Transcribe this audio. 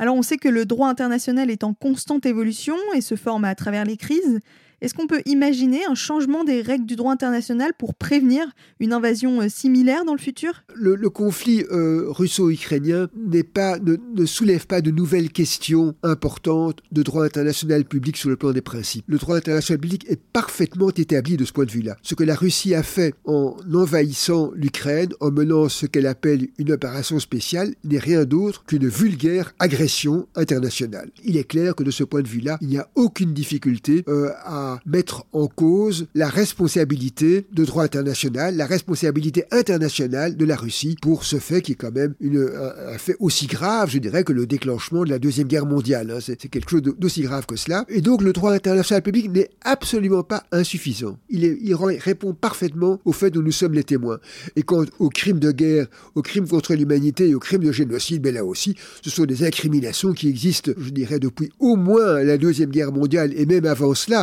Alors on sait que le droit international est en constante évolution et se forme à travers les crises. Est-ce qu'on peut imaginer un changement des règles du droit international pour prévenir une invasion euh, similaire dans le futur? Le, conflit euh, russo-ukrainien ne, soulève pas de nouvelles questions importantes de droit international public sur le plan des principes. Le droit international public est parfaitement établi de ce point de vue-là. Ce que la Russie a fait en envahissant l'Ukraine, en menant ce qu'elle appelle une opération spéciale, n'est rien d'autre qu'une vulgaire agression internationale. Il est clair que de ce point de vue-là, il n'y a aucune difficulté euh, à mettre en cause la responsabilité de droit international, la responsabilité internationale de la Russie pour ce fait qui est quand même un, fait aussi grave, je dirais, que le déclenchement de la Deuxième Guerre mondiale. Hein. C'est quelque chose d'aussi grave que cela. Et donc le droit international public n'est absolument pas insuffisant. Il, répond parfaitement au fait dont nous sommes les témoins. Et quant aux crimes de guerre, aux crimes contre l'humanité et aux crimes de génocide, mais là aussi, ce sont des incriminations qui existent, je dirais, depuis au moins la Deuxième Guerre mondiale et même avant cela.